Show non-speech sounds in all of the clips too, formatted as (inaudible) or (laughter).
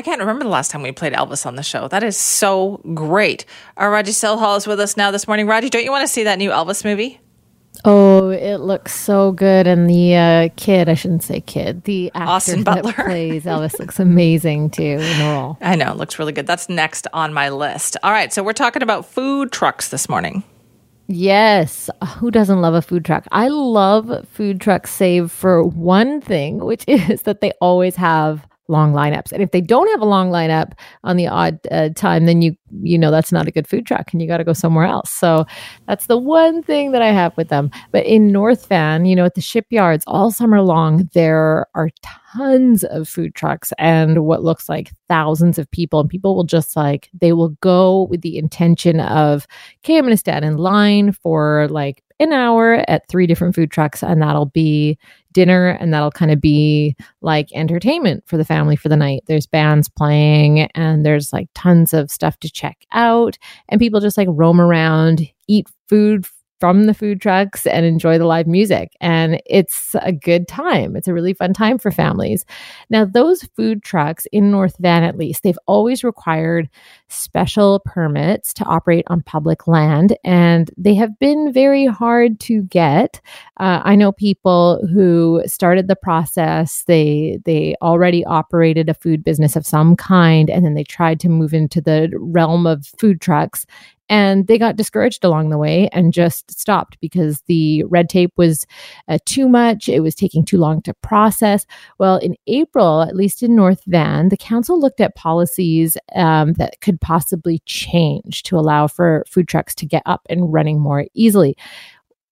I can't remember the last time we played Elvis on the show. That is so great. Our Raji Hall is with us now this morning. Raji, don't you want to see that new Elvis movie? Oh, it looks so good, and the uh, kid—I shouldn't say kid—the actor Austin that (laughs) plays Elvis looks amazing too in the role. I know, it looks really good. That's next on my list. All right, so we're talking about food trucks this morning. Yes, who doesn't love a food truck? I love food trucks, save for one thing, which (laughs) is that they always have long lineups. And if they don't have a long lineup on the odd uh, time, then you you know that's not a good food truck, and you got to go somewhere else. So that's the one thing that I have with them. But in North Van, you know, at the shipyards all summer long, there are tons of food trucks and what looks like thousands of people. And people will just like they will go with the intention of, okay, I'm going to stand in line for like an hour at three different food trucks, and that'll be dinner and that'll kind of be like entertainment for the family for the night. There's bands playing and there's like tons of stuff to check out and people just like roam around, eat food from the food trucks and enjoy the live music. And it's a good time. It's a really fun time for families. Now, those food trucks in North Van, at least, they've always required special permits to operate on public land, and they have been very hard to get. Uh, I know people who started the process. They they already operated a food business of some kind, and then they tried to move into the realm of food trucks, and they got discouraged along the way and just stopped because the red tape was uh, too much. It was taking too long to process. Well, in April, at least in North Van, the council looked at policies um, that could possibly change to allow for food trucks to get up and running more easily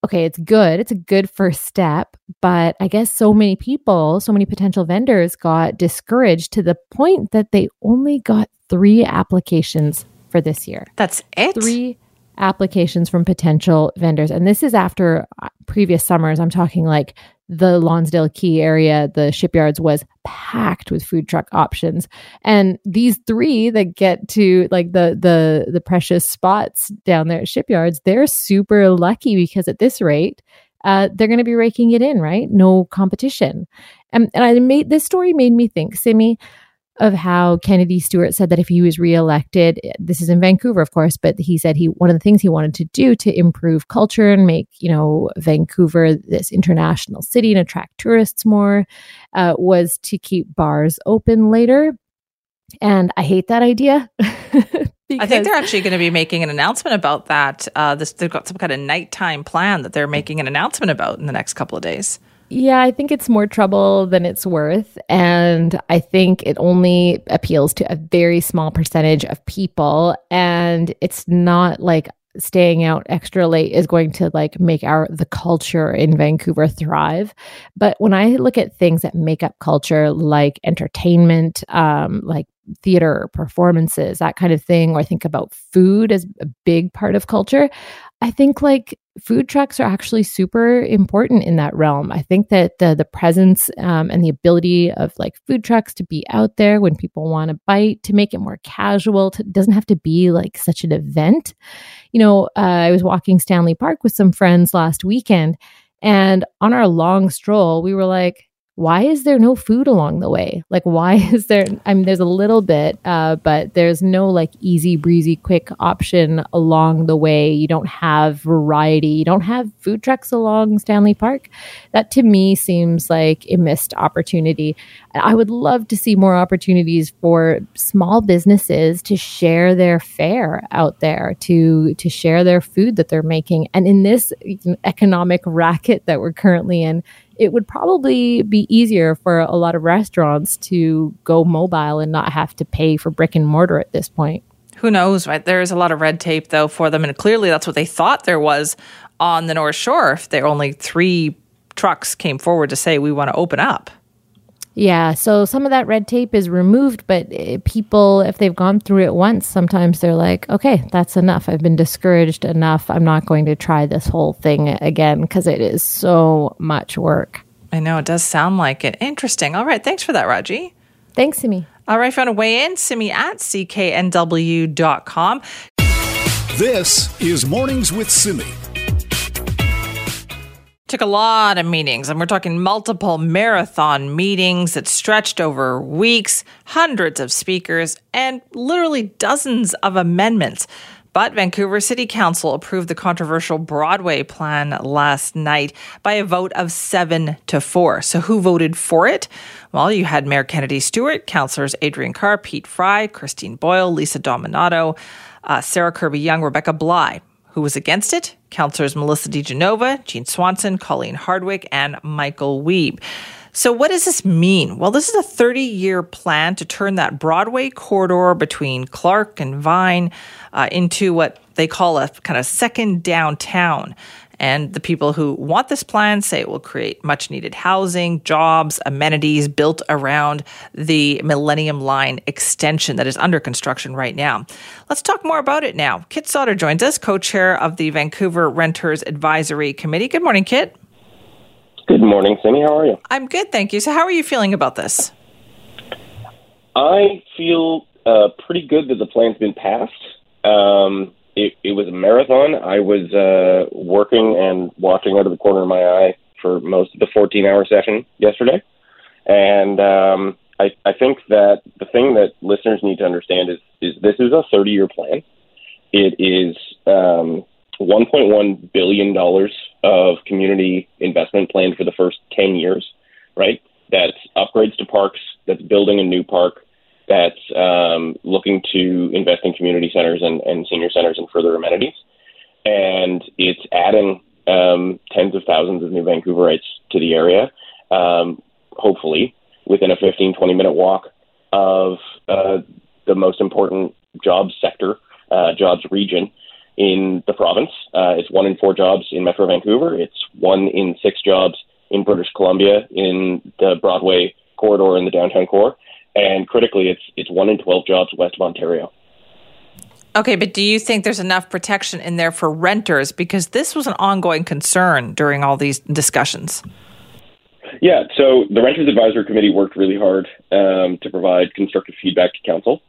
okay, it's good. It's a good first step. But I guess so many people, so many potential vendors got discouraged to the point that they only got three applications for this year. That's it? Three applications from potential vendors. And this is after uh, previous summers. I'm talking like the Lonsdale Quay area, the shipyards was packed with food truck options. And these three that get to like the the the precious spots down there at shipyards, they're super lucky because at this rate, uh, they're going to be raking it in, right? No competition. And, and I made this story made me think, Simi, of how Kennedy Stewart said that if he was reelected, this is in Vancouver, of course, but he said he one of the things he wanted to do to improve culture and make you know Vancouver this international city and attract tourists more uh, was to keep bars open later. And I hate that idea. (laughs) I think they're actually going to be making an announcement about that. Uh, this, they've got some kind of nighttime plan that they're making an announcement about in the next couple of days. Yeah, I think it's more trouble than it's worth. And I think it only appeals to a very small percentage of people. And it's not like staying out extra late is going to like make our the culture in Vancouver thrive. But when I look at things that make up culture like entertainment, um, like theater performances, that kind of thing, or I think about food as a big part of culture, I think like food trucks are actually super important in that realm. I think that the the presence um, and the ability of like food trucks to be out there when people want to bite, to make it more casual, to, doesn't have to be like such an event. You know, uh, I was walking Stanley Park with some friends last weekend, and on our long stroll, we were like, why is there no food along the way? Like, why (laughs) is there? I mean, there's a little bit, uh, but there's no like easy breezy, quick option along the way. You don't have variety. You don't have food trucks along Stanley Park. That to me seems like a missed opportunity. I would love to see more opportunities for small businesses to share their fare out there, to to share their food that they're making. And in this economic racket that we're currently in, it would probably be easier for a lot of restaurants to go mobile and not have to pay for brick and mortar at this point. Who knows, right? There's a lot of red tape, though, for them. And clearly that's what they thought there was on the North Shore if there only three trucks came forward to say, we want to open up. Yeah, so some of that red tape is removed, but eh, people, if they've gone through it once, sometimes they're like, okay, that's enough. I've been discouraged enough. I'm not going to try this whole thing again because it is so much work. I know, it does sound like it. Interesting. All right, thanks for that, Raji. Thanks, Simi. All right, if you want to weigh in, Simi at cknw.com. This is Mornings with Simi. Took a lot of meetings, and we're talking multiple marathon meetings that stretched over weeks, hundreds of speakers, and literally dozens of amendments. But Vancouver City Council approved the controversial Broadway plan last night by a vote of seven to four. So, who voted for it? Well, you had Mayor Kennedy Stewart, councillors Adriane Carr, Pete Fry, Christine Boyle, Lisa Dominato, uh, Sarah Kirby-Yung, Rebecca Bligh. Who was against it? Councillors Melissa De Genova, Jean Swanson, Colleen Hardwick, and Michael Wiebe. So, what does this mean? Well, this is a 30 year plan to turn that Broadway corridor between Clark and Vine uh, into what they call a kind of second downtown. And the people who want this plan say it will create much needed housing, jobs, amenities built around the Millennium Line extension that is under construction right now. Let's talk more about it now. Kit Sauter joins us, co chair of the Vancouver Renters Advisory Committee. Good morning, Kit. Good morning, Simi. How are you? I'm good, thank you. So, how are you feeling about this? I feel uh, pretty good that the plan's been passed. Um, it, it was a marathon. I was uh, working and watching out of the corner of my eye for most of the 14 hour session yesterday. And um, I, I think that the thing that listeners need to understand is, is this is a 30 year plan. It is um, $1.1 billion of community investment planned for the first 10 years, right? That's upgrades to parks, that's building a new park, that's um, looking to invest in community centers and, and senior centers and further amenities. And it's adding um, tens of thousands of new Vancouverites to the area, um, hopefully within a 15, 20 minute walk of uh, the most important jobs sector, uh, jobs region in the province. Uh, it's one in four jobs in Metro Vancouver. It's one in six jobs in British Columbia in the Broadway corridor in the downtown core and critically, it's it's one in twelve jobs west of Ontario. Okay, but do you think there's enough protection in there for renters? Because this was an ongoing concern during all these discussions. Yeah, so the Renters Advisory Committee worked really hard um, to provide constructive feedback to Council,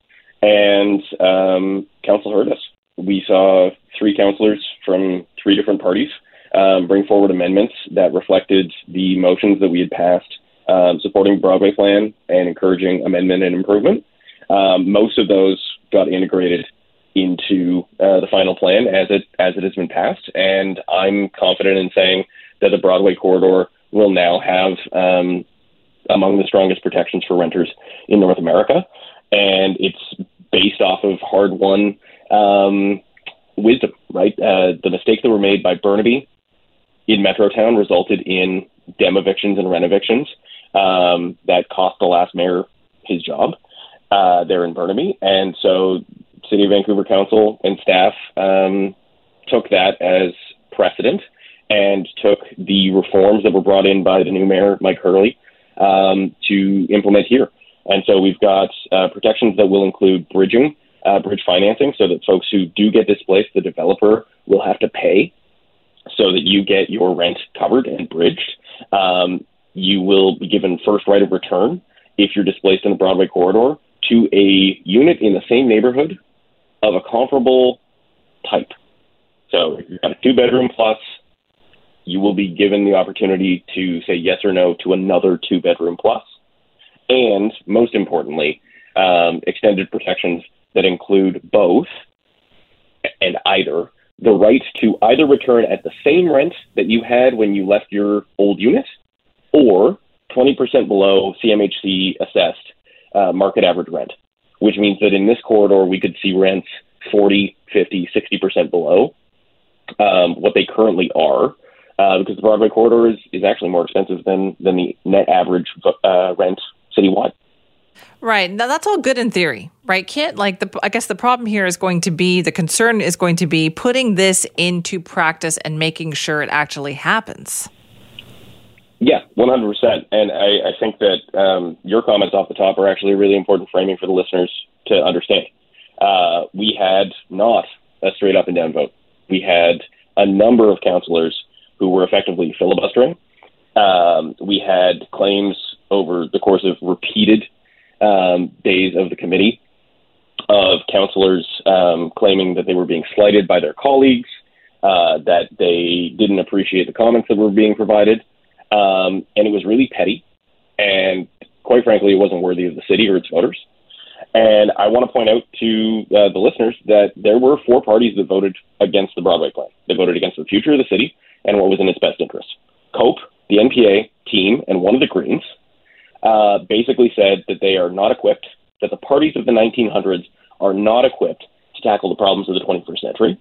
and um, Council heard us. We saw three councillors from three different parties um, bring forward amendments that reflected the motions that we had passed um, supporting Broadway plan and encouraging amendment and improvement. Um, most of those got integrated into uh, the final plan as it as it has been passed, and I'm confident in saying that the Broadway corridor will now have um, among the strongest protections for renters in North America, and it's based off of hard won um, wisdom. Right, uh, the mistakes that were made by Burnaby in Metrotown resulted in demovictions and renovictions um, that cost the last mayor his job uh, there in Burnaby. And so City of Vancouver Council and staff um, took that as precedent and took the reforms that were brought in by the new mayor, Mike Hurley, um, to implement here. And so we've got uh, protections that will include bridging, uh, bridge financing, so that folks who do get displaced, the developer will have to pay so that you get your rent covered and bridged. Um, you will be given first right of return if you're displaced in the Broadway corridor to a unit in the same neighborhood of a comparable type. So if you've got a two bedroom plus, you will be given the opportunity to say yes or no to another two bedroom plus. And most importantly, um, extended protections that include both and either the right to either return at the same rent that you had when you left your old unit or 20% below CMHC assessed uh, market average rent, which means that in this corridor we could see rents 40, 50, 60% below um, what they currently are. Uh, because the Broadway corridor is, is actually more expensive than, than the net average uh, rent citywide. Right. Now that's all good in theory, right? Can't like the I guess the problem here is going to be the concern is going to be putting this into practice and making sure it actually happens. Yeah, 100%. And I, I think that um, your comments off the top are actually really important framing for the listeners to understand. Uh, we had not a straight up and down vote. We had a number of councillors who were effectively filibustering. Um, we had claims over the course of repeated um, days of the committee of councillors um, claiming that they were being slighted by their colleagues, uh, that they didn't appreciate the comments that were being provided, um, and it was really petty. And quite frankly, it wasn't worthy of the city or its voters. And I want to point out to uh, the listeners that there were four parties that voted against the Broadway plan. They voted against the future of the city and what was in its best interest. COPE, the NPA team, and one of the Greens uh, basically said that they are not equipped, that the parties of the 1900s are not equipped to tackle the problems of the 21st century.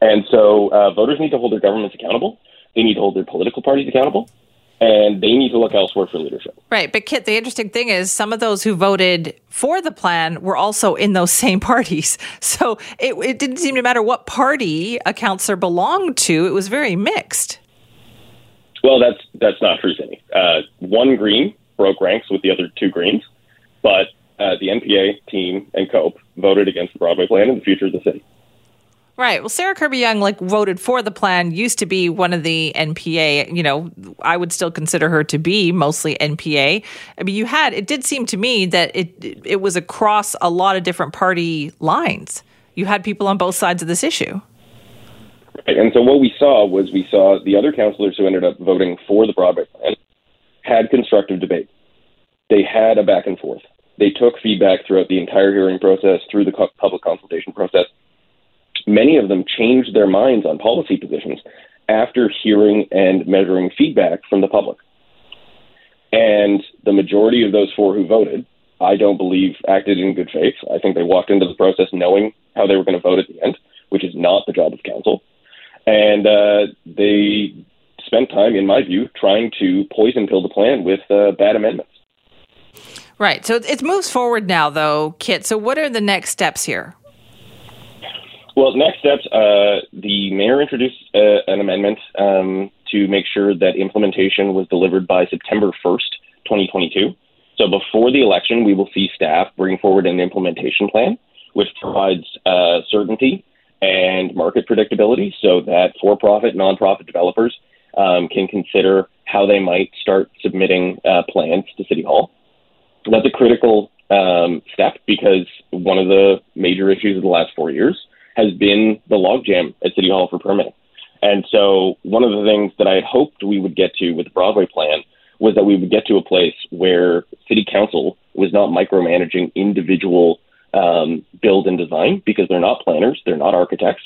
And so uh, voters need to hold their governments accountable. They need to hold their political parties accountable and they need to look elsewhere for leadership. Right. But Kit, the interesting thing is some of those who voted for the plan were also in those (laughs) same parties. So it, it didn't seem to matter what party a counselor belonged to. It was very mixed. Well, that's that's not true, Cindy. Uh, one Green broke ranks with the other two Greens, but uh, the NPA team and COPE voted against the Broadway plan and the future of the city. Right. Well, Sarah Kirby-Yung like, voted for the plan, used to be one of the NPA. You know, I would still consider her to be mostly NPA. I mean, you had, it did seem to me that it, it was across a lot of different party lines. You had people on both sides of this issue. Right. And so what we saw was we saw the other councillors who ended up voting for the Broadway plan had constructive debate. They had a back and forth. They took feedback throughout the entire hearing process, through the public consultation process many of them changed their minds on policy positions after hearing and measuring feedback from the public. And the majority of those four who voted, I don't believe, acted in good faith. I think they walked into the process knowing how they were going to vote at the end, which is not the job of council. And uh, they spent time, in my view, trying to poison pill the plan with uh, bad amendments. Right. So it moves forward now, though, Kit. So what are the next steps here? Well, next steps, uh, the mayor introduced uh, an amendment um, to make sure that implementation was delivered by September 1st, 2022. So before the election, we will see staff bring forward an implementation plan, which provides uh, certainty and market predictability so that for profit, nonprofit developers um, can consider how they might start submitting uh, plans to City Hall. That's a critical um, step because one of the major issues of the last four years has been the logjam at City Hall for permitting. And so one of the things that I had hoped we would get to with the Broadway plan was that we would get to a place where City Council was not micromanaging individual um, build and design because they're not planners, they're not architects,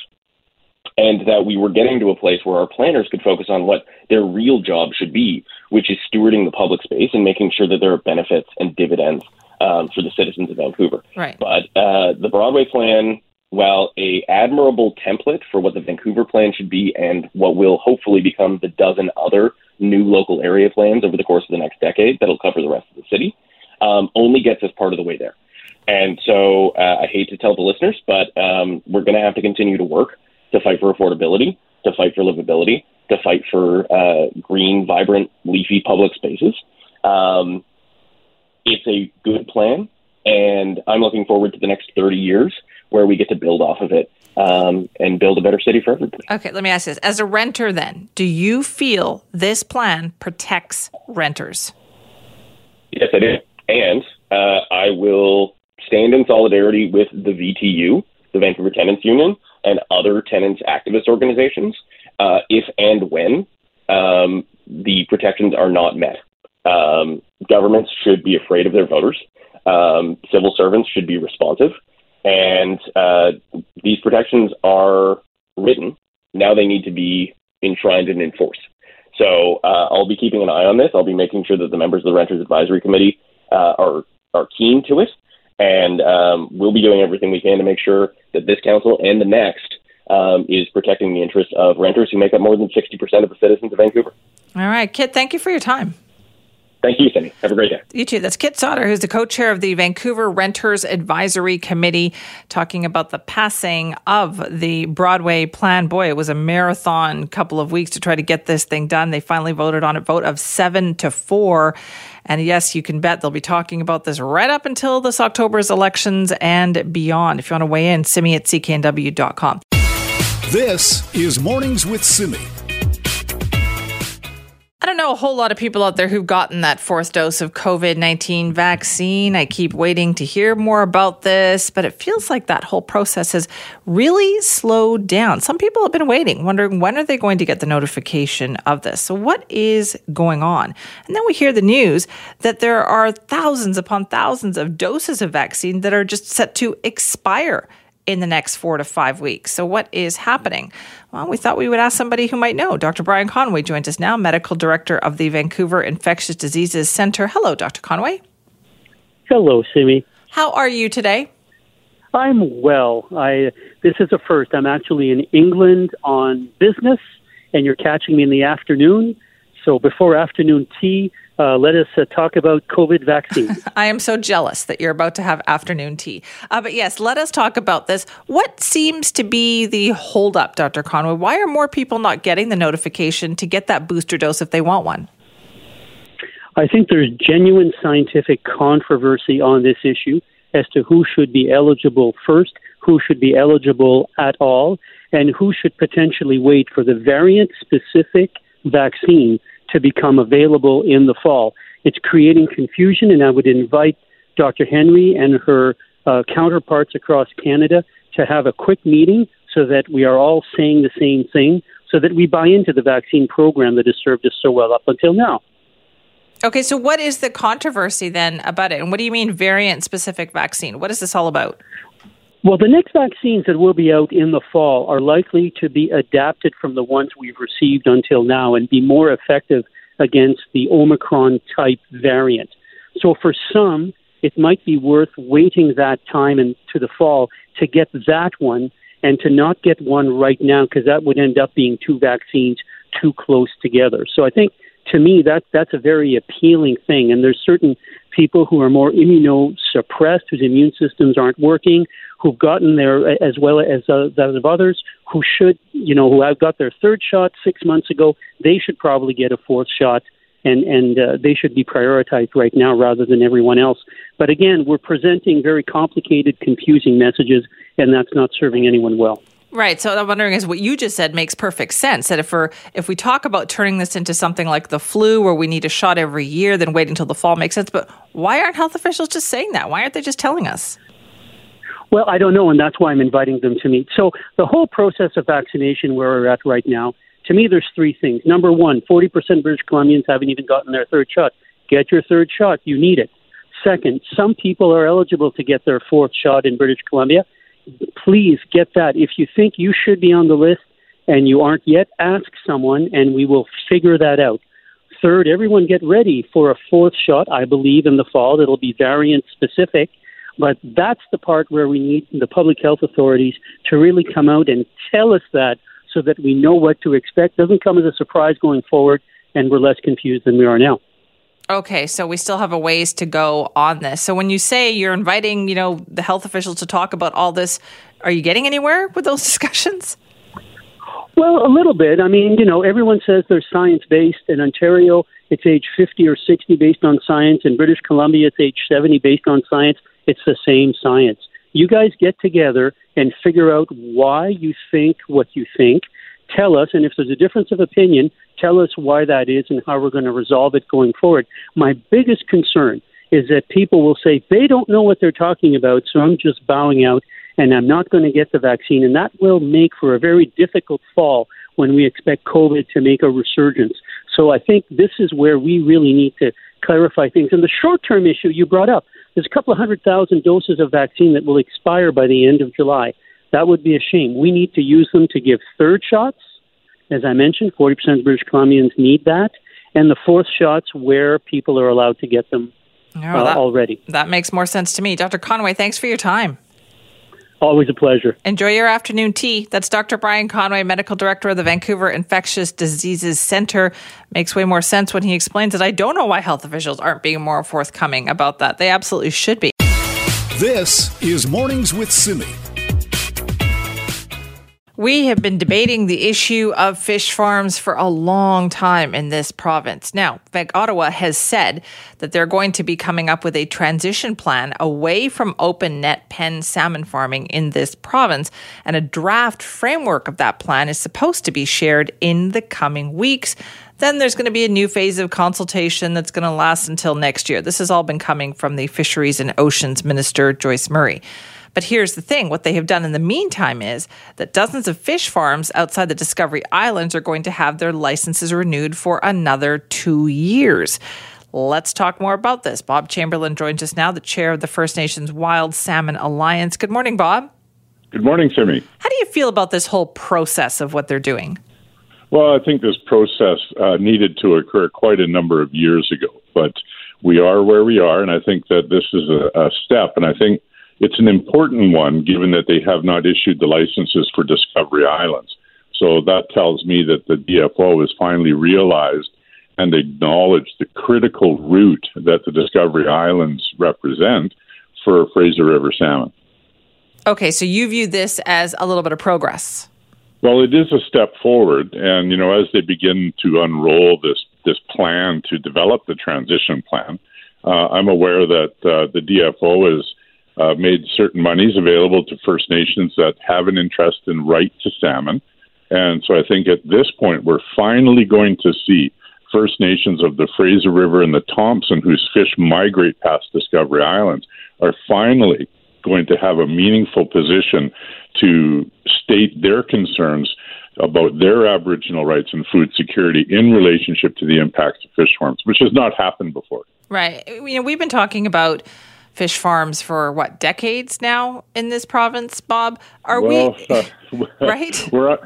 and that we were getting to a place where our planners could focus on what their real job should be, which is stewarding the public space and making sure that there are benefits and dividends um, for the citizens of Vancouver. Right. But uh, the Broadway plan while a admirable template for what the Vancouver plan should be and what will hopefully become the dozen other new local area plans over the course of the next decade that'll cover the rest of the city, um, only gets us part of the way there. And so uh, I hate to tell the listeners, but um, we're going to have to continue to work to fight for affordability, to fight for livability, to fight for uh, green, vibrant, leafy public spaces. Um, it's a good plan, and I'm looking forward to the next 30 years where we get to build off of it um, and build a better city for everybody. Okay, let me ask this. As a renter, then, do you feel this plan protects renters? Yes, I do. And uh, I will stand in solidarity with the VTU, the Vancouver Tenants Union, and other tenants activist organizations uh, if and when um, the protections are not met. Um, governments should be afraid of their voters. Um, civil servants should be responsive. And uh, these protections are written. Now they need to be enshrined and enforced. So uh, I'll be keeping an eye on this. I'll be making sure that the members of the Renters Advisory Committee uh, are are keen to it, and um, we'll be doing everything we can to make sure that this council and the next um, is protecting the interests of renters who make up more than 60% of the citizens of Vancouver. All right, Kit, thank you for your time. Thank you, Cindy. Have a great day. You too. That's Kit Sauter, who's the co chair of the Vancouver Renters Advisory Committee, talking about the passing of the Broadway plan. Boy, it was a marathon couple of weeks to try to get this thing done. They finally voted on a vote of seven to four. And yes, you can bet they'll be talking about this right up until this October's elections and beyond. If you want to weigh in, simi at cknw.com. This is Mornings with Simi. Don't know a whole lot of people out there who've gotten that fourth dose of COVID 19 vaccine. I keep waiting to hear more about this, but it feels like that whole process has really slowed down. Some people have been waiting, wondering when are they going to get the notification of this. So, what is going on? And then we hear the news that there are thousands upon thousands of doses of vaccine that are just set to expire in the next four to five weeks. So, what is happening? Well, we thought we would ask somebody who might know. Dr. Brian Conway joins us now, medical director of the Vancouver Infectious Diseases Center. Hello, Dr. Conway. Hello, Simi. How are you today? I'm well. I this is a first. I'm actually in England on business, and you're catching me in the afternoon. So before afternoon tea, uh, let us uh, talk about COVID vaccine. (laughs) I am so jealous that you're about to have afternoon tea. Uh, but yes, let us talk about this. What seems to be the holdup, Dr. Conway? Why are more people not getting the notification to get that booster dose if they want one? I think there's genuine scientific controversy on this issue as to who should be eligible first, who should be eligible at all, and who should potentially wait for the variant specific vaccine to become available in the fall. It's creating confusion, and I would invite Dr. Henry and her uh, counterparts across Canada to have a quick meeting so that we are all saying the same thing, so that we buy into the vaccine program that has served us so well up until now. Okay, so what is the controversy then about it? And what do you mean variant specific vaccine? What is this all about? Well, the next vaccines that will be out in the fall are likely to be adapted from the ones we've received until now and be more effective against the Omicron type variant. So for some, it might be worth waiting that time and to the fall to get that one and to not get one right now because that would end up being two vaccines too close together. So I think to me that that's a very appealing thing and there's certain people who are more immunosuppressed whose immune systems aren't working who've gotten there as well as uh, that of others who should, you know, who have got their third shot six months ago. They should probably get a fourth shot, and and uh, they should be prioritized right now rather than everyone else. But again, we're presenting very complicated, confusing messages, and that's not serving anyone well. Right. So I'm wondering is what you just said makes perfect sense. That if we're if we talk about turning this into something like the flu where we need a shot every year, then wait until the fall makes sense. But why aren't health officials just saying that? Why aren't they just telling us? Well, I don't know, and that's why I'm inviting them to meet. So the whole process of vaccination where we're at right now, to me, there's three things. Number one, 40% of British Columbians haven't even gotten their third shot. Get your third shot. You need it. Second, some people are eligible to get their fourth shot in British Columbia. Please get that. If you think you should be on the list and you aren't yet, ask someone and we will figure that out. Third, everyone get ready for a fourth shot, I believe, in the fall. It'll be variant specific but that's the part where we need the public health authorities to really come out and tell us that so that we know what to expect. Doesn't come as a surprise going forward, and we're less confused than we are now. Okay, so we still have a ways to go on this. So when you say you're inviting, you know, the health officials to talk about all this, are you getting anywhere with those (laughs) discussions? Well, a little bit. I mean, you know, everyone says they're science based. In Ontario, it's age 50 or 60 based on science. In British Columbia, it's age 70 based on science. It's the same science. You guys get together and figure out why you think what you think. Tell us, and if there's a difference of opinion, tell us why that is and how we're going to resolve it going forward. My biggest concern is that people will say they don't know what they're talking about, so I'm just bowing out and I'm not going to get the vaccine. And that will make for a very difficult fall when we expect COVID to make a resurgence. So I think this is where we really need to clarify things. And the short term issue you brought up, there's a couple of hundred thousand doses of vaccine that will expire by the end of July. That would be a shame. We need to use them to give third shots. As I mentioned, 40% of British Columbians need that. And the fourth shots where people are allowed to get them oh, uh, that, already. That makes more sense to me. Dr. Conway, thanks for your time. Always a pleasure. Enjoy your afternoon tea. That's Dr. Brian Conway, Medical Director of the Vancouver Infectious Diseases Center. Makes way more sense when he explains it. I don't know why health officials aren't being more forthcoming about that. They absolutely should be. This is Mornings with Simi. We have been debating the issue of fish farms for a long time in this province. Now, Bank Ottawa has said that they're going to be coming up with a transition plan away from open net pen salmon farming in this province, and a draft framework of that plan is supposed to be shared in the coming weeks. Then there's going to be a new phase of consultation that's going to last until next year. This has all been coming from the Fisheries and Oceans Minister, Joyce Murray. But here's the thing what they have done in the meantime is that dozens of fish farms outside the Discovery Islands are going to have their licenses renewed for another two years. Let's talk more about this. Bob Chamberlain joins us now, the chair of the First Nations Wild Salmon Alliance. Good morning, Bob. Good morning, Simi. How do you feel about this whole process of what they're doing? Well, I think this process uh, needed to occur quite a number of years ago, but we are where we are, and I think that this is a, a step. And I think it's an important one given that they have not issued the licenses for Discovery Islands. So that tells me that the DFO has finally realized and acknowledged the critical route that the Discovery Islands represent for Fraser River salmon. Okay, so you view this as a little bit of progress. Well, it is a step forward, and you know, as they begin to unroll this this plan to develop the transition plan, uh, I'm aware that uh, the DFO is uh, made certain monies available to First Nations that have an interest in right to salmon. And so I think at this point, we're finally going to see First Nations of the Fraser River and the Thompson, whose fish migrate past Discovery Islands, are finally going to have a meaningful position to state their concerns about their Aboriginal rights and food security in relationship to the impacts of fish farms, which has not happened before. Right. You know, we've been talking about fish farms for what decades now in this province, Bob? Are well, we uh, (laughs) right? (laughs) Where,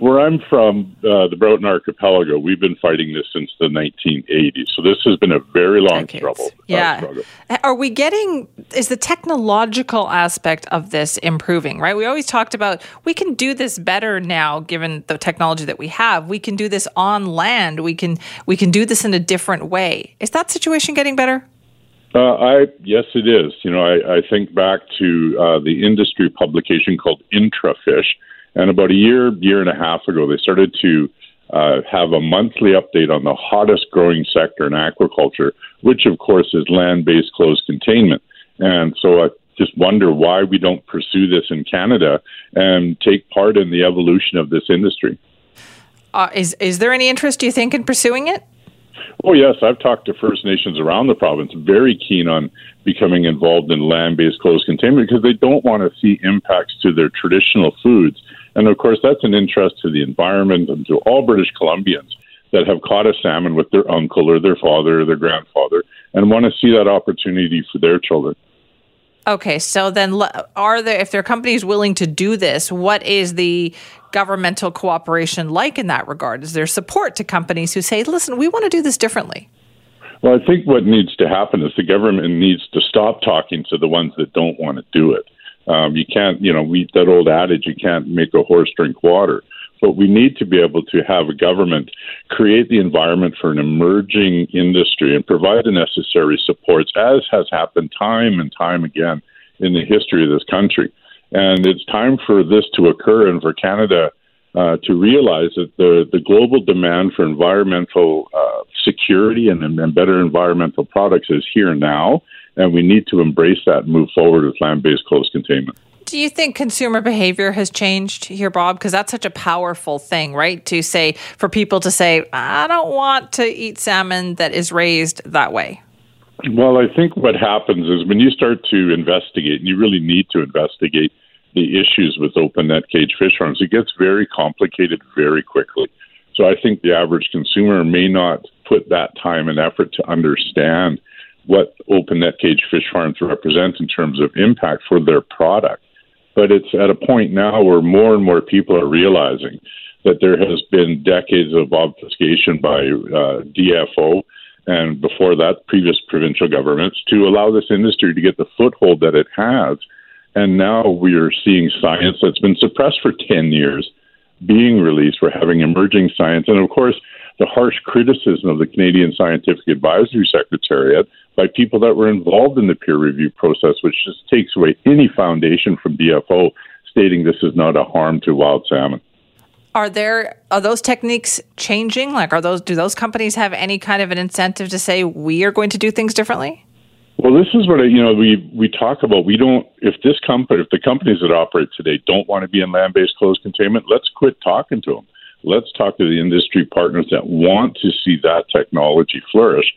where I'm from, uh, the Broughton Archipelago, we've been fighting this since the 1980s. So this has been a very long decades. struggle. Uh, yeah. Struggle. Are we getting? Is the technological aspect of this improving? Right. We always talked about we can do this better now, given the technology that we have. We can do this on land. We can we can do this in a different way. Is that situation getting better? Uh, I yes, it is. You know, I, I think back to uh, the industry publication called Intrafish, and about a year, year and a half ago, they started to uh, have a monthly update on the hottest growing sector in aquaculture, which of course is land-based closed containment. And so I just wonder why we don't pursue this in Canada and take part in the evolution of this industry. Uh, is is there any interest, do you think, in pursuing it? Oh, yes. I've talked to First Nations around the province, very keen on becoming involved in land based closed containment because they don't want to see impacts to their traditional foods. And of course, that's an interest to the environment and to all British Columbians that have caught a salmon with their uncle or their father or their grandfather and want to see that opportunity for their children. Okay, so then are there if there are companies willing to do this, what is the governmental cooperation like in that regard? Is there support to companies who say, "Listen, we want to do this differently"? Well, I think what needs to happen is the government needs to stop talking to the ones that don't want to do it. Um, you can't, you know, we that old adage, you can't make a horse drink water. But we need to be able to have a government create the environment for an emerging industry and provide the necessary supports, as has happened time and time again in the history of this country. And it's time for this to occur and for Canada uh, to realize that the, the global demand for environmental uh, security and, and better environmental products is here now. And we need to embrace that and move forward with land based closed containment. Do you think consumer behavior has changed here, Bob? Because that's such a powerful thing, right? To say, for people to say, I don't want to eat salmon that is raised that way. Well, I think what happens is when you start to investigate, and you really need to investigate the issues with open net cage fish farms, it gets very complicated very quickly. So I think the average consumer may not put that time and effort to understand what open net cage fish farms represent in terms of impact for their product. But it's at a point now where more and more people are realizing that there has been decades of obfuscation by uh, DFO and before that, previous provincial governments to allow this industry to get the foothold that it has. And now we are seeing science that's been suppressed for 10 years being released. We're having emerging science. And of course, the harsh criticism of the Canadian Scientific Advisory Secretariat by people that were involved in the peer review process, which just takes away any foundation from DFO stating this is not a harm to wild salmon. Are there are those techniques changing? Like, are those do those companies have any kind of an incentive to say we are going to do things differently? Well, this is what I, you know we we talk about. We don't if this company if the companies that operate today don't want to be in land-based closed containment, let's quit talking to them. Let's talk to the industry partners that want to see that technology flourish,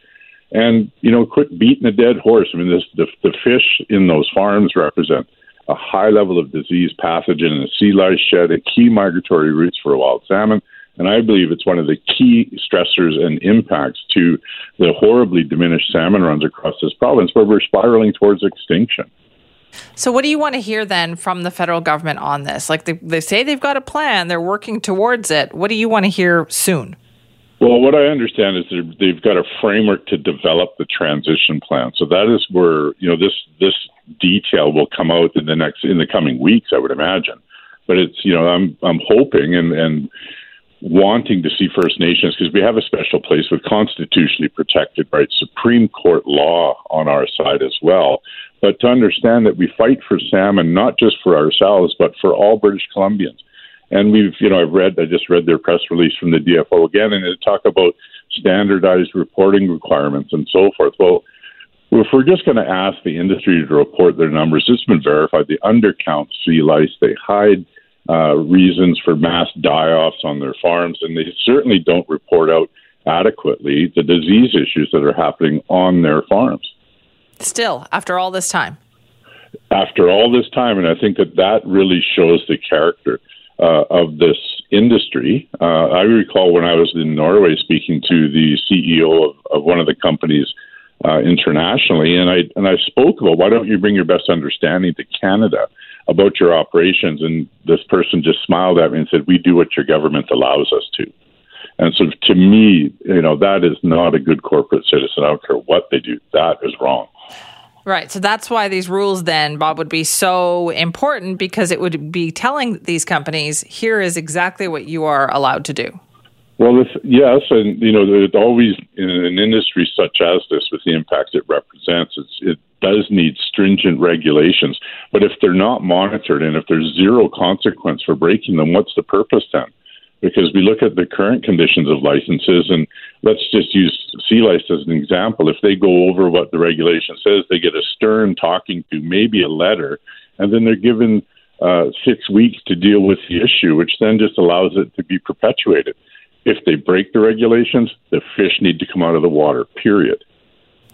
and you know quit beating a dead horse. I mean, this the the fish in those farms represent a high level of disease pathogen in the sea lice shed, a key migratory routes for wild salmon. And I believe it's one of the key stressors and impacts to the horribly diminished salmon runs across this province where we're spiraling towards extinction. So, what do you want to hear then from the federal government on this? Like they, they say they've got a plan, they're working towards it. What do you want to hear soon? Well, what I understand is they've got a framework to develop the transition plan. So that is where you know this this detail will come out in the next in the coming weeks, I would imagine. But it's you know I'm I'm hoping and and wanting to see First Nations because we have a special place with constitutionally protected rights, Supreme Court law on our side as well. But to understand that we fight for salmon not just for ourselves but for all British Columbians. And we've, you know, I've read, I just read their press release from the DFO again, and they talk about standardized reporting requirements and so forth. Well, if we're just going to ask the industry to report their numbers, it's been verified. They undercount sea lice. They hide uh, reasons for mass die-offs on their farms, and they certainly don't report out adequately the disease issues that are happening on their farms. Still, after all this time. After all this time, and I think that that really shows the character uh, of this industry. Uh, I recall when I was in Norway speaking to the CEO of, of one of the companies uh, internationally, and I and I spoke about why don't you bring your best understanding to Canada about your operations, and this person just smiled at me and said, "We do what your government allows us to." And so, to me, you know, that is not a good corporate citizen. I don't care what they do; that is wrong. Right. So that's why these rules then, Bob, would be so important because it would be telling these companies, here is exactly what you are allowed to do. Well, this, yes, and you know, it always in an industry such as this, with the impact it represents, it does need stringent regulations. But if they're not monitored and if there's zero consequence for breaking them, what's the purpose then? because we look at the current conditions of licenses and let's just use sea as an example. If they go over what the regulation says, they get a stern talking to, maybe a letter, and then they're given uh, six weeks to deal with the issue, which then just allows it to be perpetuated. If they break the regulations, the fish need to come out of the water, period.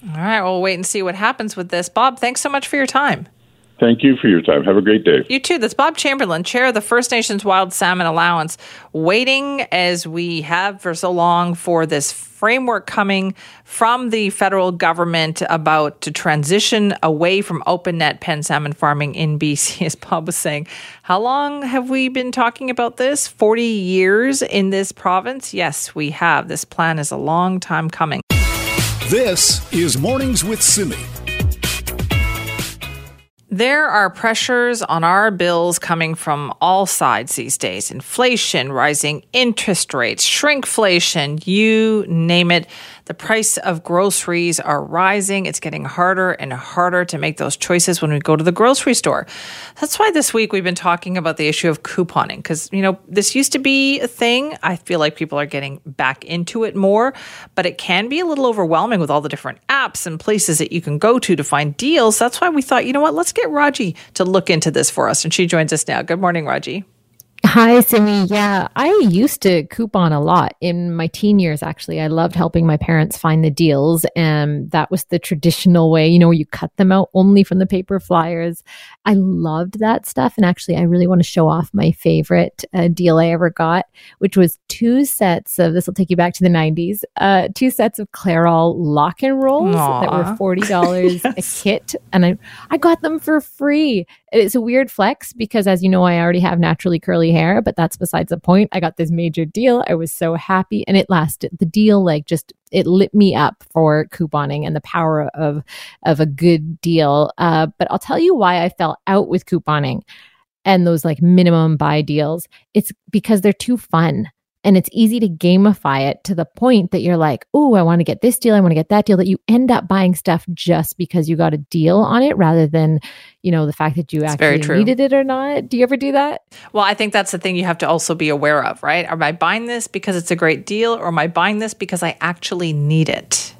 All right, we'll wait and see what happens with this. Bob, thanks so much for your time. Thank you for your time. Have a great day. You too. That's Bob Chamberlain, chair of the First Nations Wild Salmon Alliance, waiting as we have for so long for this framework coming from the federal government about to transition away from open net pen salmon farming in BC, (laughs) as Bob was saying. How long have we been talking about this? 40 years in this province? Yes, we have. This plan is a long time coming. This is Mornings with Simi. There are pressures on our bills coming from all sides these days inflation, rising interest rates, shrinkflation, you name it. The price of groceries are rising. It's getting harder and harder to make those choices when we go to the grocery store. That's why this week we've been talking about the issue of couponing because, you know, this used to be a thing. I feel like people are getting back into it more, but it can be a little overwhelming with all the different apps and places that you can go to to find deals. That's why we thought, you know what, let's get Raji to look into this for us. And she joins us now. Good morning, Raji. Hi, Simi. Yeah, I used to coupon a lot in my teen years, actually. I loved helping my parents find the deals. And that was the traditional way, you know, where you cut them out only from the paper flyers. I loved that stuff. And actually, I really want to show off my favorite uh, deal I ever got, which was two sets of this will take you back to the 90s uh, two sets of Clairol lock and rolls Aww. that were $40 (laughs) yes. a kit. And I, I got them for free. It's a weird flex because, as you know, I already have naturally curly hair, but that's besides the point. I got this major deal. I was so happy and it lasted. The deal, like, just it lit me up for couponing and the power of of a good deal. Uh, but I'll tell you why I fell out with couponing and those like minimum buy deals. It's because they're too fun And it's easy to gamify it to the point that you're like, oh, I want to get this deal. I want to get that deal. That you end up buying stuff just because you got a deal on it rather than, you know, the fact that you It's actually needed it or not. Do you ever do that? Well, I think that's the thing you have to also be aware of, right? Am I buying this because it's a great deal or am I buying this because I actually need it?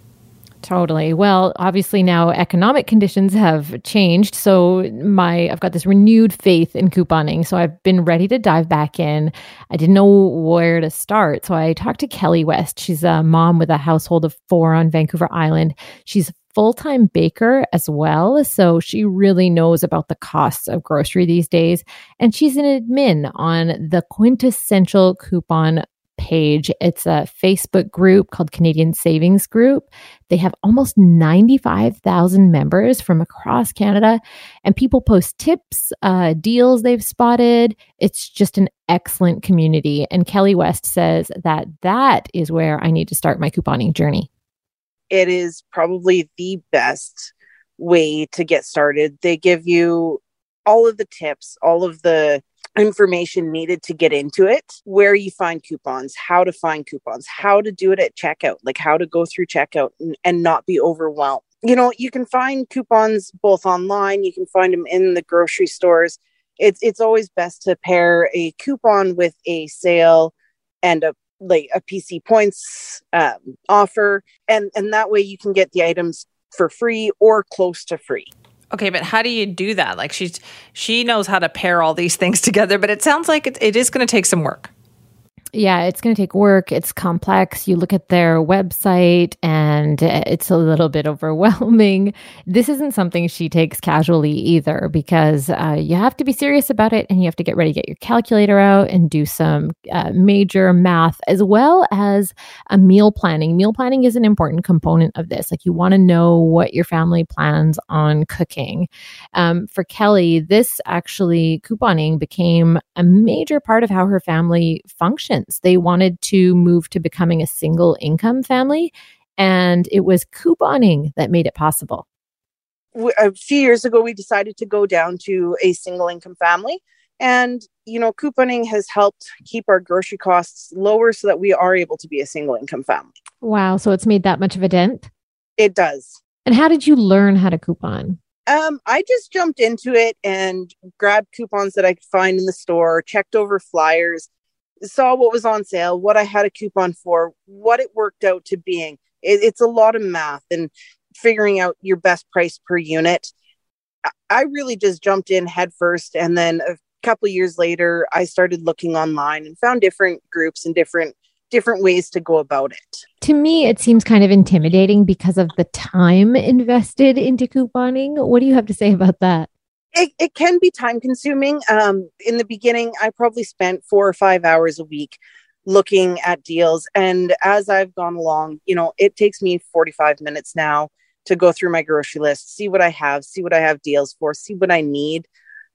Totally. Well, obviously now economic conditions have changed, so my I've got this renewed faith in couponing. So I've been ready to dive back in. I didn't know where to start, so I talked to Kelly West. She's a mom with a household of 4 on Vancouver Island. She's full-time baker as well, so she really knows about the costs of grocery these days, and she's an admin on the quintessential coupon page. It's a Facebook group called Canadian Savings Group. They have almost 95,000 members from across Canada, and people post tips, uh, deals they've spotted. It's just an excellent community. And Kelly West says that that is where I need to start my couponing journey. it is probably the best way to get started. They give you all of the tips, all of the information needed to get into it, where you find coupons, how to find coupons, how to do it at checkout, like how to go through checkout and, and not be overwhelmed. You know, you can find coupons both online, you can find them in the grocery stores. It's it's always best to pair a coupon with a sale and a like a PC points um, offer, and and that way you can get the items for free or close to free. Okay, but how do you do that? Like she's she knows how to pair all these things (laughs) together, but it sounds like it, it is going to take some work. Yeah, it's going to take work. It's complex. You look at their website and it's a little bit (laughs) overwhelming. This isn't something she takes casually either because uh, you have to be serious about it and you have to get ready to get your calculator out and do some uh, major math as well as a meal planning. Meal planning is an important component of this. Like you want to know what your family plans on cooking. Um, for Kelly, this actually couponing became a major part of how her family functions. They wanted to move to becoming a single income family, and it was couponing that made it possible. A few years ago, we decided to go down to a single income family. And, you know, couponing has helped keep our grocery costs lower so that we are able to be a single income family. Wow. So it's made that much of a dent. It does. And how did you learn how to coupon? Um, I just jumped into it and grabbed coupons that I could find in the store, checked over flyers, saw what was on sale, what I had a coupon for, what it worked out to being. It, it's a lot of math and figuring out your best price per unit. I- really just jumped in head first, and then a couple years later, I started looking online and found different groups and different different ways to go about it. To me, it seems kind of intimidating because of the time invested into couponing. What do you have to say about that? It, it can be time consuming. Um, in the beginning, I probably spent four or five hours a week looking at deals. And as I've gone along, you know, it takes me 45 minutes now to go through my grocery list, see what I have, see what I have deals for, see what I need.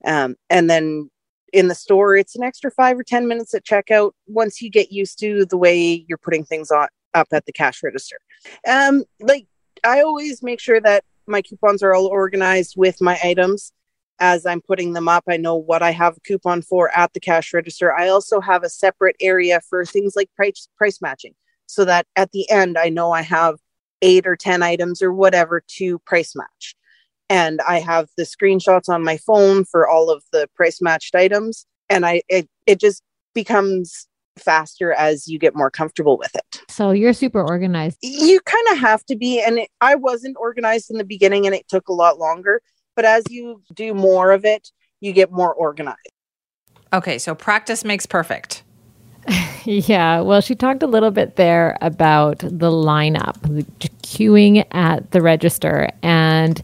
Um, and then in the store, it's an extra five or 10 minutes at checkout once you get used to the way you're putting things on, up at the cash register. Um, like, I always make sure that my coupons are all organized with my items as I'm putting them up. I know what I have a coupon for at the cash register. I also have a separate area for things like price price matching so that at the end I know I have 8 or 10 items or whatever to price match. And I have the screenshots on my phone for all of the price matched items and I it it just becomes faster as you get more comfortable with it So you're super organized. you kind of have to be and it, i wasn't organized in the beginning and it took a lot longer but as you do more of it you get more organized Okay, so practice makes perfect. (laughs) Yeah, well, she talked a little bit there about the lineup, the queuing at the register. And,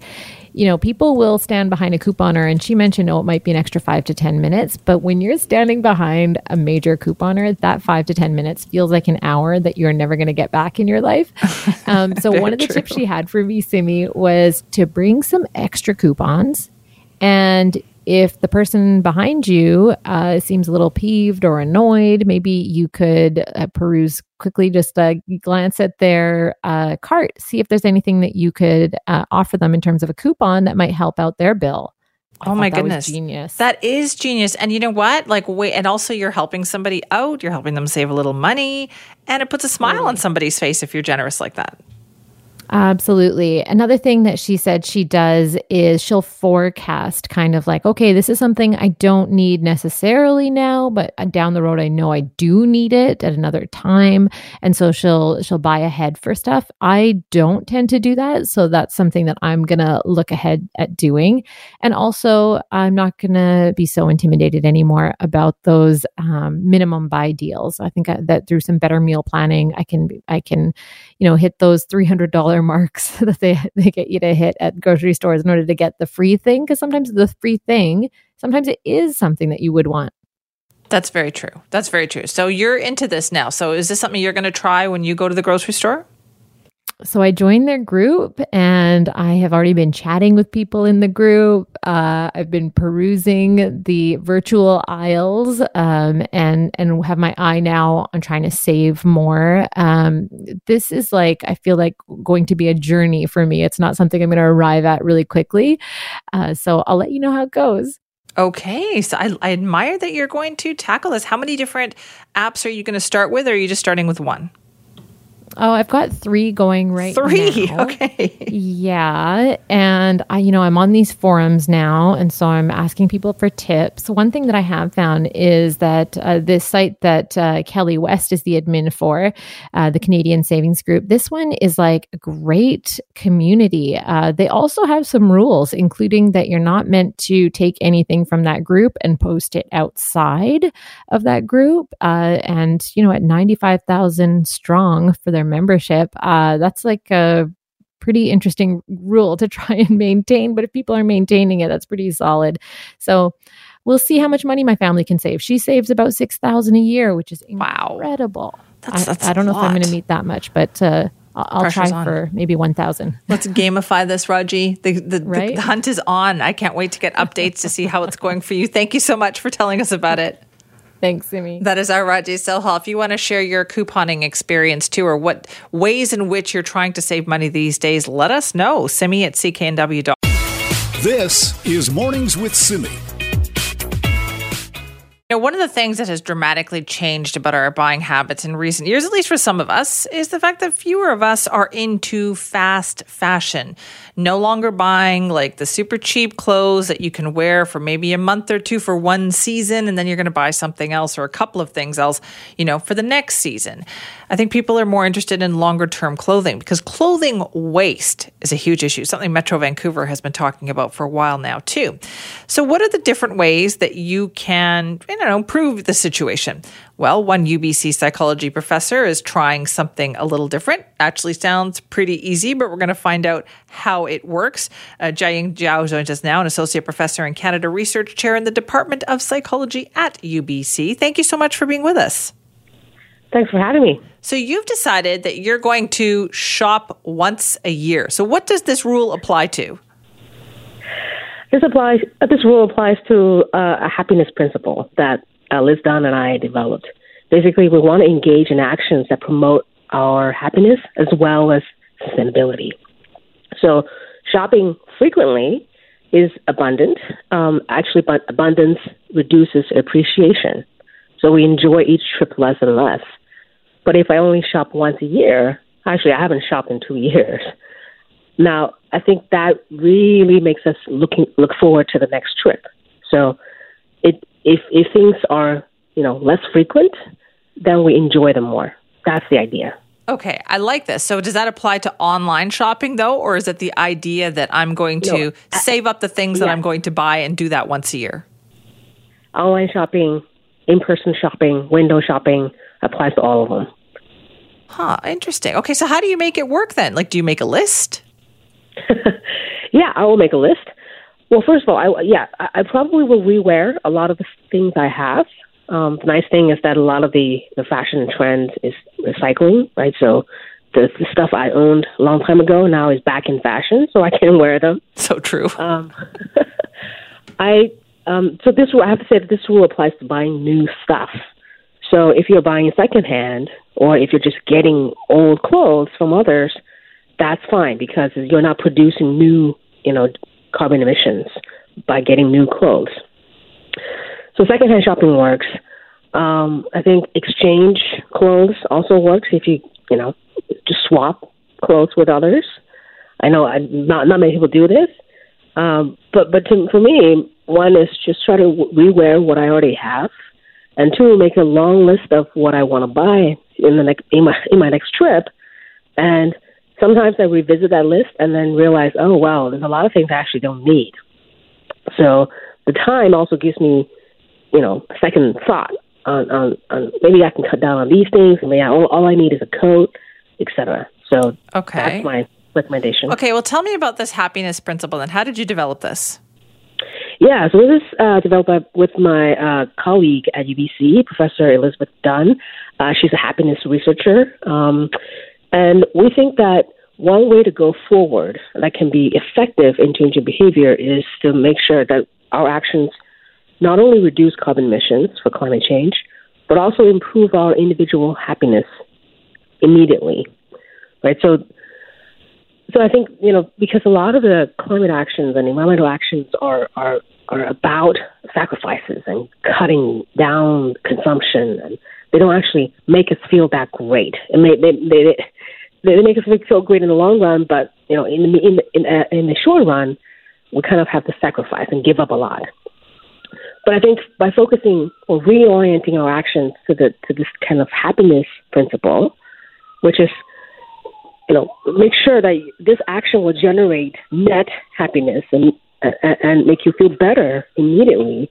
you know, people will stand behind a couponer. And she mentioned, oh, it might be an extra five to 10 minutes. But when you're standing behind a major couponer, that five to 10 minutes feels like an hour that you're never going to get back in your life. (laughs) Um, so, one of the true. tips she had for me, Simi, was to bring some extra coupons. And if the person behind you uh, seems a little peeved or annoyed, maybe you could uh, peruse quickly, just uh, glance at their uh, cart, see if there's anything that you could uh, offer them in terms of a coupon that might help out their bill. I Oh my thought that was goodness. genius. That is genius. And you know what? Like, wait, and also you're helping somebody out, you're helping them save a little money, and it puts a smile on somebody's face if you're generous like that. Absolutely. Another thing that she said she does is she'll forecast kind of like, okay, this is something I don't need necessarily now, but uh, down the road I know I do need it at another time. And so she'll she'll buy ahead for stuff. I don't tend to do that, so that's something that I'm going to look ahead at doing. And also, I'm not going to be so intimidated anymore about those um, minimum buy deals. I think I, that through some better meal planning, I can I can you know hit those $300 marks (laughs) that they they get you to hit at grocery stores in order to get the free thing because sometimes the free thing sometimes it is something that you would want That's very true. That's very true. So you're into this now. So is this something you're going to try when you go to the grocery store? So I joined their group and I have already been chatting with people in the group. Uh, I've been perusing the virtual aisles um, and and have my eye now on trying to save more. Um, this is like I feel like going to be a journey for me. It's not something I'm going to arrive at really quickly. Uh, so I'll let you know how it goes. Okay. So I, I admire that you're going to tackle this. How many different apps are you going to start with, or are you just starting with one? Oh, I've got three going right Three. now. (laughs) Okay. Yeah, and I, you know, I'm on these forums now, and so I'm asking people for tips. One thing that I have found is that uh, this site that uh, Kelly West is the admin for, uh, the Canadian Savings Group, this one is like a great community. Uh, they also have some rules, including that you're not meant to take anything from that group and post it outside of that group. Uh, and you know, at 95,000 strong for their membership, uh, that's like a pretty interesting rule to (laughs) try and maintain. But if people are maintaining it, that's pretty solid. So we'll see how much money my family can save. She saves about six thousand a year, which is Wow. incredible. That's- I, I don't know if I'm going to meet that much, but uh, I'll, I'll try on. for maybe one thousand. Let's (laughs) gamify this, Raji. The, the, the, the hunt is on. I can't wait to get updates to see how it's going for you. Thank you so much for telling us about it. Thanks, Simi. That is our Raji Silhal. If you want to share your couponing experience too, or what ways in which you're trying to save money these days, let us know. Simi at cknw.com. This is Mornings with Simi. You know, one of the things that has dramatically changed about our buying habits in recent years, at least for some of us, is the fact that fewer of us are into fast fashion. No longer buying like the super cheap clothes that you can wear for maybe a month or two for one season, and then you're going to buy something else or a couple of things else, you know, for the next season. I think people are more interested in longer term clothing because clothing waste is a huge issue, something Metro Vancouver has been talking about for a while now, too. So, what are the different ways that you can, you know, improve the situation? Well, one UBC psychology professor is trying something a little different. Actually, sounds pretty easy, but we're going to find out how it works. Uh, Jiaying Zhao joins us now, an associate professor and Canada Research Chair in the Department of Psychology at UBC. Thank you so much for being with us. Thanks for having me. So you've decided that you're going to shop once a year. So what does this rule apply to? This applies. Uh, this rule applies to uh, a happiness principle that uh, Liz Dunn and I developed. Basically, we want to engage in actions that promote our happiness as well as sustainability. So, shopping frequently is abundant. Um, actually, but abundance reduces appreciation. So we enjoy each trip less and less. But if I only shop once a year, actually, I haven't shopped in two (laughs) years. Now, I think that really makes us looking look forward to the next trip. So, it if if things are you know less frequent, then we enjoy them more. That's the idea. Okay, I like this. So does that apply to online shopping though, or is it the idea that I'm going to No, save up the things that. I'm going to buy and do that once a year? Online shopping, in-person shopping, window shopping applies to all of them. Huh, interesting. Okay, so how do you make it work then? Like, do you make a list? (laughs) Yeah, I will make a list. Well, first of all, I yeah, I, I probably will rewear a lot of the things I have. Um, the nice thing is that a lot of the the fashion trend is recycling, right? So the, the stuff I owned a long time ago now is back in fashion, so I can (laughs) wear them. So true. Um, (laughs) I um, so this I have to say that this rule applies to buying new stuff. So if you're buying secondhand, or if you're just getting old clothes from others, that's fine because you're not producing new, you know, carbon emissions. by getting new clothes. So secondhand shopping works. Um, I think exchange clothes also works if you you know just swap clothes with others. I know I, not not many people do this, um, but but to, for me, one is just try to rewear what I already have, and two, make a long list of what I want to buy in the next in my in my next trip, and sometimes I revisit that list and then realize, oh wow, there's a lot of things I actually don't need. So the time also gives me, you know, second thought on, on, on maybe I can cut down on these things, and maybe I, all, all I need is a coat, etc. So okay. that's my recommendation. Okay, well, tell me about this happiness principle and how did you develop this? Yeah, so this is uh, developed by, with my uh, colleague at UBC, Professor Elizabeth Dunn. Uh, she's a happiness researcher. Um, and we think that one way to go forward that can be effective in changing behavior is to make sure that our actions not only reduce carbon emissions for climate change, but also improve our individual happiness immediately. Right? So so I think, you know, because a lot of the climate actions and environmental actions are are are about sacrifices and cutting down consumption and they don't actually make us feel that great. And they they they, they make us feel great in the long run, but you know, in the in in, uh, in the short run, we kind of have to sacrifice and give up a lot. But I think by focusing or reorienting our actions to the to this kind of happiness principle, which is you know make sure that this action will generate net happiness and and make you feel better immediately.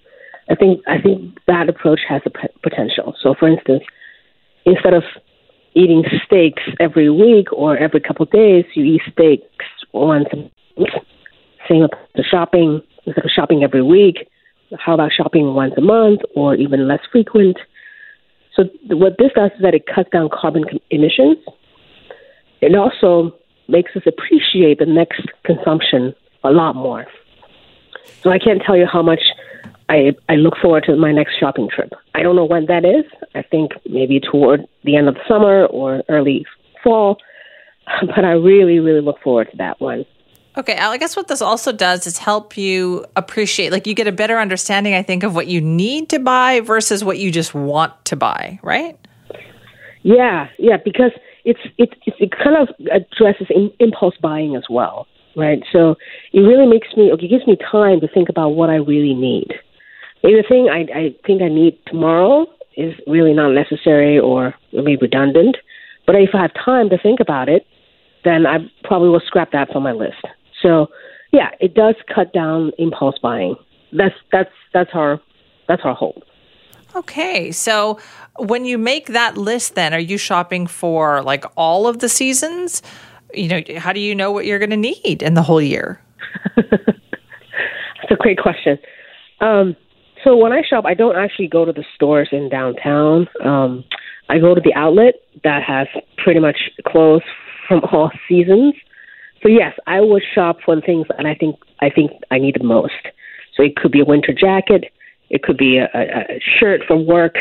I think I think that approach has a p- potential. So, for instance, instead of eating steaks every week or every couple of days, you eat steaks once. Same with the shopping. Instead of shopping every week, how about shopping once a month or even less frequent? So what this does is that it cuts down carbon emissions. It also makes us appreciate the next consumption a lot more. So I can't tell you how much I I look forward to my next shopping trip. I don't know when that is. I think maybe toward the end of summer or early fall, (laughs) but I really really look forward to that one. Okay, Al, I guess what this also does is help you appreciate, like you get a better understanding, I think, of what you need to buy versus what you just want to buy, right? Yeah, yeah, because it's it it kind of addresses in, impulse buying as well, right? So it really makes me, okay, it gives me time to think about what I really need. The thing I, I think I need tomorrow is really not necessary or maybe redundant, but if I have time to think about it, then I probably will scrap that from my list. So, yeah, it does cut down impulse buying. That's that's that's our that's our hope. Okay, so when you make that list, then are you shopping for like all of the seasons? You know, how do you know what you're going to need in the whole year? (laughs) That's a great question. Um, so when I shop, I don't actually go to the stores in downtown. Um, I go to the outlet that has pretty much clothes from (laughs) all seasons. So yes, I would shop for the things that I think I think I need the most. So it could be a winter jacket, it could be a, a shirt for work.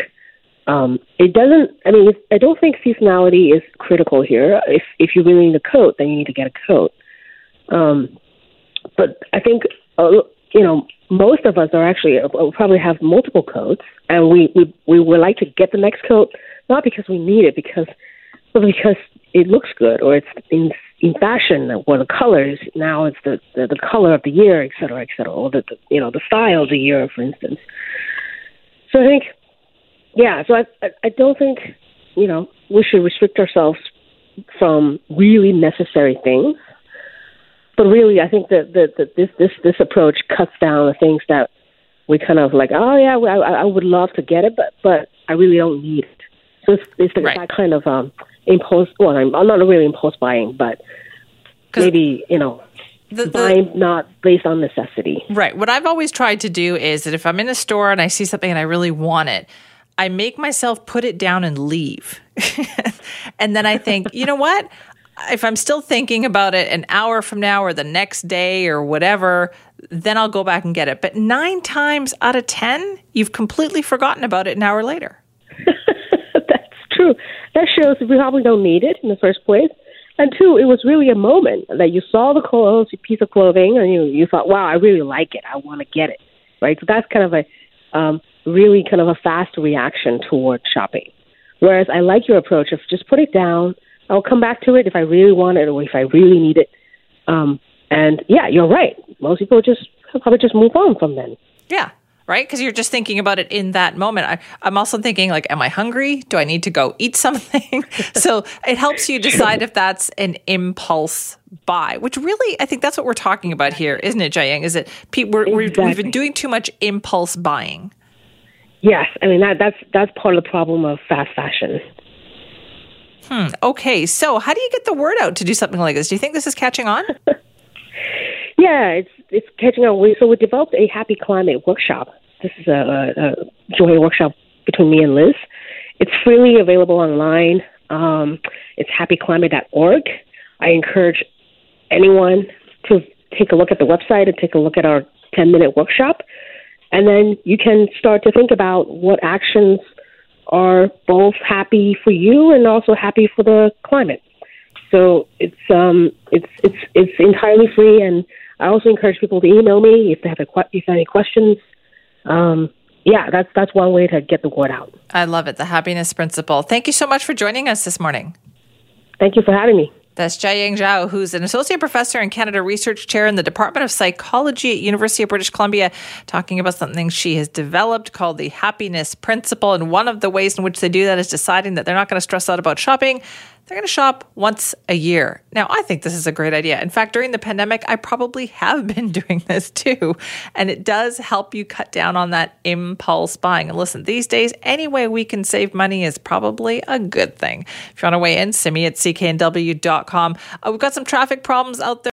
Um, it doesn't. I mean, I don't think seasonality is critical here. If if you really need a coat, then you need to get a coat. Um, but I think uh, you know most of us are actually uh, probably have multiple coats, and we we we would like to get the next coat not because we need it, because but because it looks good or it's in in fashion or the colors now it's the the, the color of the year et cetera et cetera or the, the you know the style of the year for instance. So i think yeah so i i, I don't think you know we should restrict ourselves from really necessary things but really i think that that, that this this this approach cuts down the things that we kind of like oh yeah I, I would love to get it but but i really don't need it so it's, it's right. that kind of um impulse. Well, I'm, I'm not really impulse buying, but maybe you know. The, the, buying not based on necessity. Right. What I've always tried to do is that if I'm in a store and I see something and I really want it, I make myself put it down and leave. (laughs) and then I think, you know what? If I'm still thinking about it an hour from now or the next day or whatever, then I'll go back and get it. But nine times out of 10, you've completely forgotten about it an hour later (laughs) That's true. That shows we probably don't need it in the first place. And two, it was really a moment that you saw the clothes, piece of clothing, and you you thought, wow, I really like it. I want to get it, right? So that's kind of a um, really kind of a fast reaction toward shopping. Whereas I like your approach of just put it down. I'll come back to it if I really want it or if I really need it. Um, and yeah, you're right. Most people just probably just move on from then. Yeah. Right? Because you're just thinking about it in that moment. I, I'm also thinking, like, am I hungry? Do I need to go eat (laughs) something? so it helps you decide if that's an impulse buy, which really, I think that's what we're talking about here, isn't it, Jiaying? Is it pe- exactly. we've been doing too much impulse buying? Yes, I mean that that's that's part of the problem of fast fashion. Hmm. Okay, so how do you get the word out to do something like this? Do you think this is catching on? (laughs) yeah, it's it's catching on. So we developed a happy climate workshop. This is a, a, a joint workshop between me and Liz. It's freely available online. Um, it's happyclimate.org. I encourage anyone to take a look at the website and take a look at our 10 minute workshop. And then you can start to think about what actions are both happy for you and also happy for the climate. So it's um it's it's it's entirely free, and I also encourage people to email me if they have a, if they have any questions. Um, yeah, that's that's one way to get the word out. I love it, the happiness principle. Thank you so much for joining us this morning. Thank you for having me. That's Jiaying Zhao, who's an associate professor and Canada Research Chair in the Department of Psychology at University of British Columbia, talking about something she has developed called the happiness principle. And one of the ways in which they do that is deciding that they're not going to stress out about shopping they're going to shop once a year. Now, I think this is a great idea. In fact, during the pandemic, I probably (laughs) have been doing this too. And it does help you cut down on that impulse buying. And listen, these days, any way we can save money is probably a good thing. If you want to weigh in, Simi at cknw.com. Uh, we've got some traffic problems out there.